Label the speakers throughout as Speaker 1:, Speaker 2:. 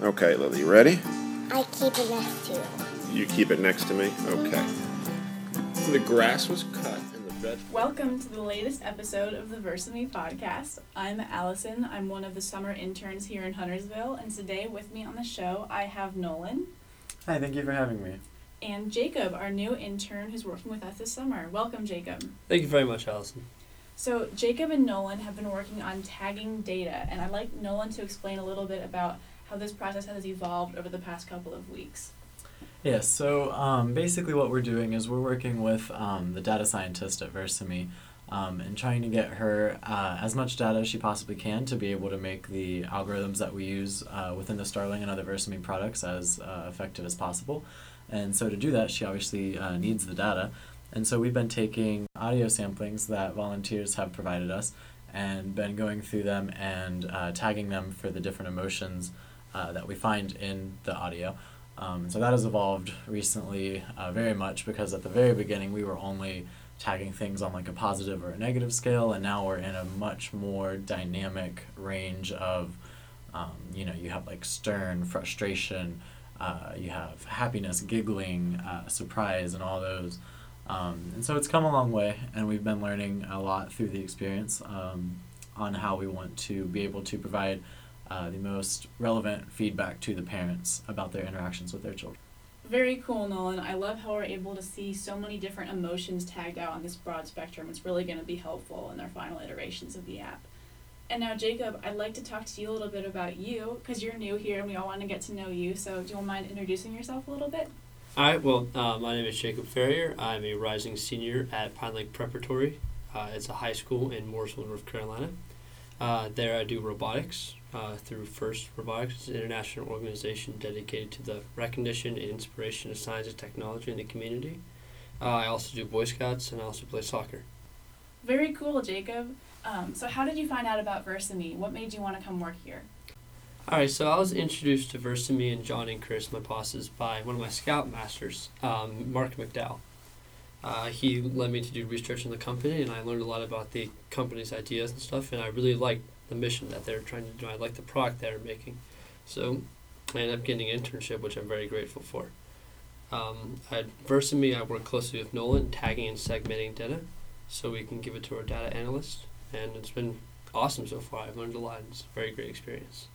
Speaker 1: Okay, Lily, you ready?
Speaker 2: I keep it next to you.
Speaker 1: You keep it next to me? Okay. The grass was cut and the veg.
Speaker 3: Welcome to the latest episode of the Versame podcast. I'm Allison. I'm one of the summer interns here in Huntersville, and today with me on the show I have Nolan
Speaker 4: Hi, thank you for having me.
Speaker 3: and Jacob, our new intern who's working with us this summer. Welcome, Jacob.
Speaker 5: Thank you very much, Allison.
Speaker 3: So, Jacob and Nolan have been working on tagging data, and I'd like Nolan to explain a little bit about how this process has evolved over the past couple of weeks.
Speaker 4: Yes, so um, basically what we're doing is we're working with um, the data scientist at Versame um, and trying to get her uh, as much data as she possibly can to be able to make the algorithms that we use uh, within the Starling and other Versame products as uh, effective as possible. And so to do that, she obviously uh, needs the data. And so we've been taking audio samplings that volunteers have provided us and been going through them and uh, tagging them for the different emotions uh, that we find in the audio. Um, so that has evolved recently uh, very much because at the very beginning we were only tagging things on like a positive or a negative scale, and now we're in a much more dynamic range of, um, you know, you have like stern, frustration, uh, you have happiness, giggling, uh, surprise, and all those. Um, and so it's come a long way, and we've been learning a lot through the experience um, on how we want to be able to provide uh, the most relevant feedback to the parents about their interactions with their children.
Speaker 3: Very cool, Nolan. I love how we're able to see so many different emotions tagged out on this broad spectrum. It's really going to be helpful in their final iterations of the app. And now, Jacob, I'd like to talk to you a little bit about you because you're new here and we all want to get to know you. So, do you mind introducing yourself a little bit?
Speaker 5: All right, well, uh, my name is Jacob Ferrier. I'm a rising senior at Pine Lake Preparatory. Uh, it's a high school in Mooresville, North Carolina. Uh, there I do robotics uh, through FIRST Robotics. It's an international organization dedicated to the recognition and inspiration of science and technology in the community. Uh, I also do Boy Scouts and I also play soccer.
Speaker 3: Very cool, Jacob. Um, so, how did you find out about Versame? What made you want to come work here?
Speaker 5: All right, so I was introduced to Versame and John and Chris, my bosses, by one of my scout masters, um, Mark McDowell. Uh, he led me to do research in the company, and I learned a lot about the company's ideas and stuff. And I really liked the mission that they're trying to do. I liked the product they're making, so I ended up getting an internship, which I'm very grateful for. Um, at Versame, I work closely with Nolan, tagging and segmenting data, so we can give it to our data analyst, and it's been awesome so far. I've learned a lot. It's a very great experience.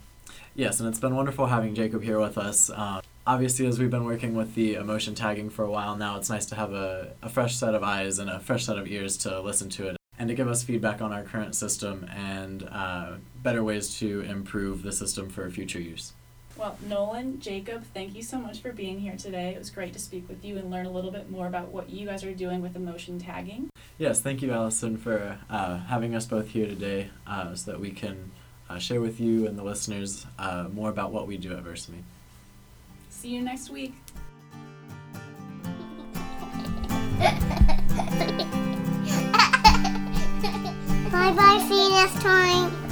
Speaker 4: Yes, and it's been wonderful having Jacob here with us. Um, obviously, as we've been working with the emotion tagging for a while now, it's nice to have a, a fresh set of eyes and a fresh set of ears to listen to it and to give us feedback on our current system and uh, better ways to improve the system for future use.
Speaker 3: Well, Nolan, Jacob, thank you so much for being here today. It was great to speak with you and learn a little bit more about what you guys are doing with emotion tagging.
Speaker 4: Yes, thank you, Allison, for uh, having us both here today uh, so that we can uh, share with you and the listeners uh, more about what we do at Versame.
Speaker 3: See you next week.
Speaker 2: Bye bye, next time.